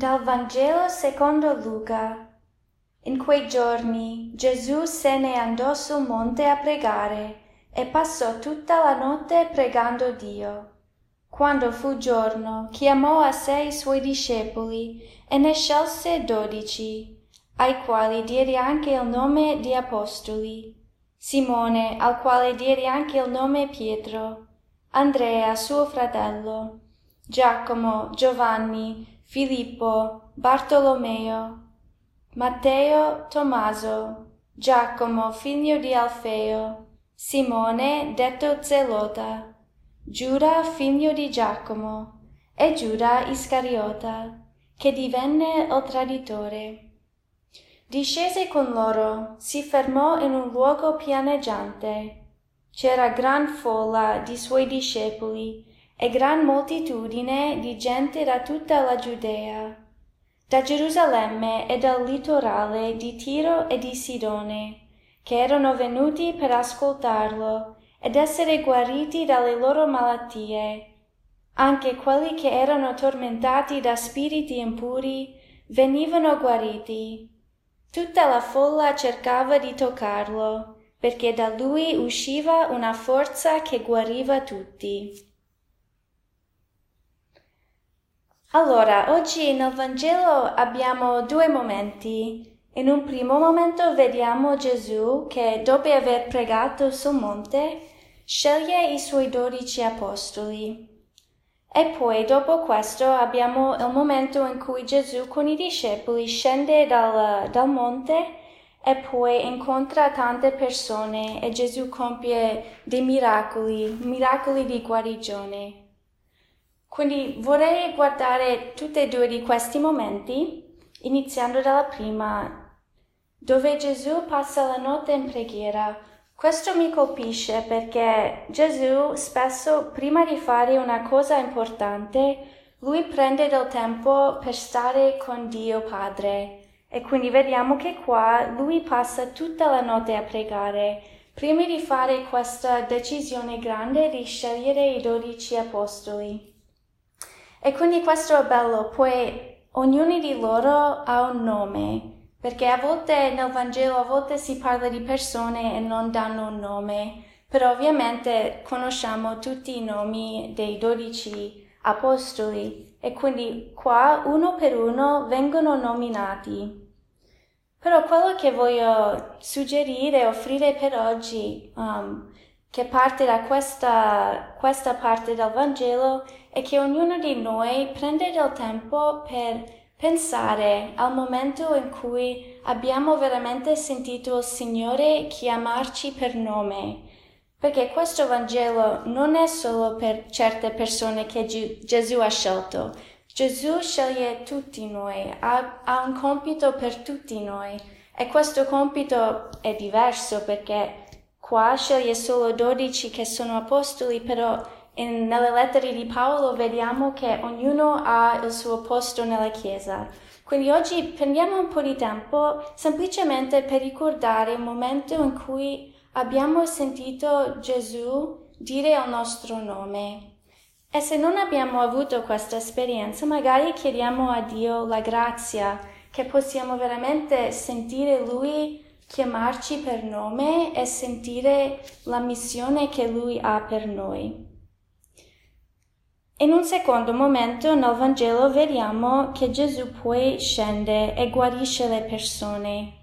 Dal Vangelo secondo Luca. In quei giorni Gesù se ne andò sul monte a pregare e passò tutta la notte pregando Dio. Quando fu giorno, chiamò a sé i suoi discepoli e ne scelse dodici, ai quali diede anche il nome di apostoli. Simone, al quale diede anche il nome Pietro, Andrea suo fratello, Giacomo, Giovanni, Filippo, Bartolomeo, Matteo, Tommaso, Giacomo, figlio di Alfeo, Simone, detto Zelota, Giuda, figlio di Giacomo, e Giuda Iscariota, che divenne il traditore. Discese con loro, si fermò in un luogo pianeggiante. C'era gran folla di suoi discepoli e gran moltitudine di gente da tutta la Giudea, da Gerusalemme e dal litorale di Tiro e di Sidone, che erano venuti per ascoltarlo ed essere guariti dalle loro malattie. Anche quelli che erano tormentati da spiriti impuri venivano guariti. Tutta la folla cercava di toccarlo, perché da lui usciva una forza che guariva tutti. Allora, oggi nel Vangelo abbiamo due momenti. In un primo momento vediamo Gesù che, dopo aver pregato sul monte, sceglie i suoi dodici apostoli. E poi dopo questo abbiamo il momento in cui Gesù con i discepoli scende dal, dal monte e poi incontra tante persone e Gesù compie dei miracoli, miracoli di guarigione. Quindi vorrei guardare tutti e due di questi momenti, iniziando dalla prima, dove Gesù passa la notte in preghiera. Questo mi colpisce perché Gesù spesso, prima di fare una cosa importante, lui prende del tempo per stare con Dio Padre. E quindi vediamo che qua lui passa tutta la notte a pregare, prima di fare questa decisione grande di scegliere i dodici apostoli. E quindi questo è bello, poi ognuno di loro ha un nome, perché a volte nel Vangelo a volte si parla di persone e non danno un nome, però ovviamente conosciamo tutti i nomi dei dodici apostoli e quindi qua uno per uno vengono nominati. Però quello che voglio suggerire offrire per oggi um, che parte da questa, questa parte del Vangelo è che ognuno di noi prende del tempo per pensare al momento in cui abbiamo veramente sentito il Signore chiamarci per nome. Perché questo Vangelo non è solo per certe persone che Gesù ha scelto. Gesù sceglie tutti noi, ha, ha un compito per tutti noi. E questo compito è diverso perché Qua sceglie solo dodici che sono apostoli, però in, nelle lettere di Paolo vediamo che ognuno ha il suo posto nella Chiesa. Quindi oggi prendiamo un po' di tempo semplicemente per ricordare il momento in cui abbiamo sentito Gesù dire il nostro nome. E se non abbiamo avuto questa esperienza, magari chiediamo a Dio la grazia che possiamo veramente sentire Lui chiamarci per nome e sentire la missione che Lui ha per noi. In un secondo momento nel Vangelo vediamo che Gesù poi scende e guarisce le persone.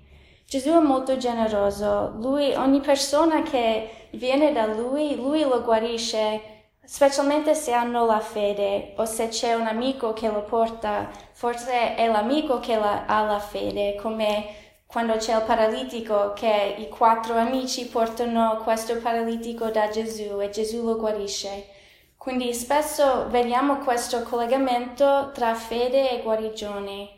Gesù è molto generoso, lui, ogni persona che viene da lui, lui lo guarisce, specialmente se hanno la fede o se c'è un amico che lo porta, forse è l'amico che la, ha la fede, come quando c'è il paralitico che i quattro amici portano questo paralitico da Gesù e Gesù lo guarisce. Quindi spesso vediamo questo collegamento tra fede e guarigione.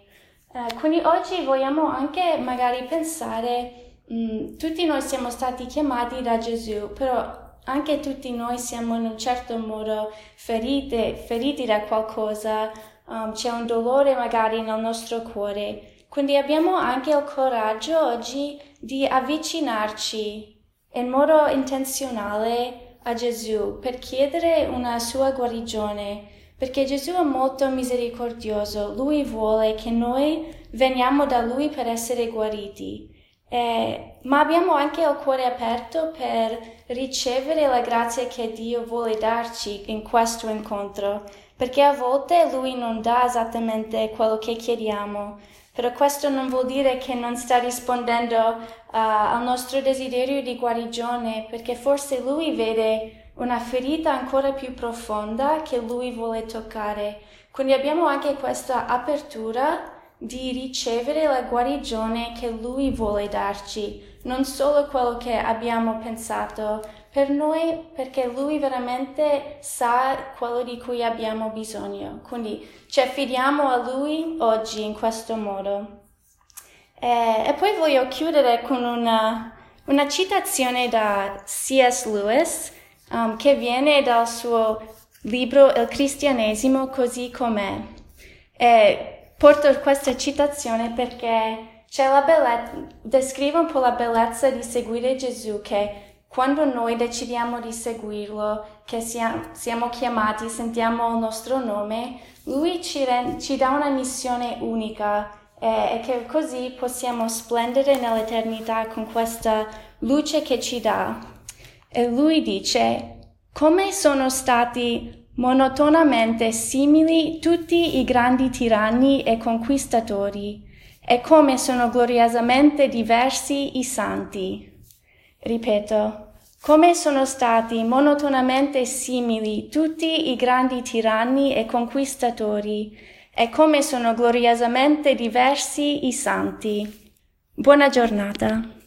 Uh, quindi oggi vogliamo anche magari pensare, mh, mm, tutti noi siamo stati chiamati da Gesù, però anche tutti noi siamo in un certo modo ferite, feriti da qualcosa, um, c'è un dolore magari nel nostro cuore. Quindi abbiamo anche il coraggio oggi di avvicinarci in modo intenzionale a Gesù per chiedere una sua guarigione, perché Gesù è molto misericordioso, lui vuole che noi veniamo da lui per essere guariti. Eh, ma abbiamo anche il cuore aperto per ricevere la grazia che Dio vuole darci in questo incontro, perché a volte Lui non dà esattamente quello che chiediamo, però questo non vuol dire che non sta rispondendo uh, al nostro desiderio di guarigione, perché forse Lui vede una ferita ancora più profonda che Lui vuole toccare. Quindi abbiamo anche questa apertura di ricevere la guarigione che Lui vuole darci, non solo quello che abbiamo pensato per noi, perché Lui veramente sa quello di cui abbiamo bisogno. Quindi ci affidiamo a Lui oggi in questo modo. E, e poi voglio chiudere con una, una citazione da C.S. Lewis um, che viene dal suo libro Il cristianesimo così com'è. E, porto questa citazione perché bellezza, descrive un po' la bellezza di seguire Gesù che quando noi decidiamo di seguirlo, che siamo, siamo chiamati, sentiamo il nostro nome, lui ci, rend, ci dà una missione unica eh, e che così possiamo splendere nell'eternità con questa luce che ci dà. E lui dice, come sono stati monotonamente simili tutti i grandi tiranni e conquistatori, e come sono gloriosamente diversi i santi. Ripeto, come sono stati monotonamente simili tutti i grandi tiranni e conquistatori, e come sono gloriosamente diversi i santi. Buona giornata.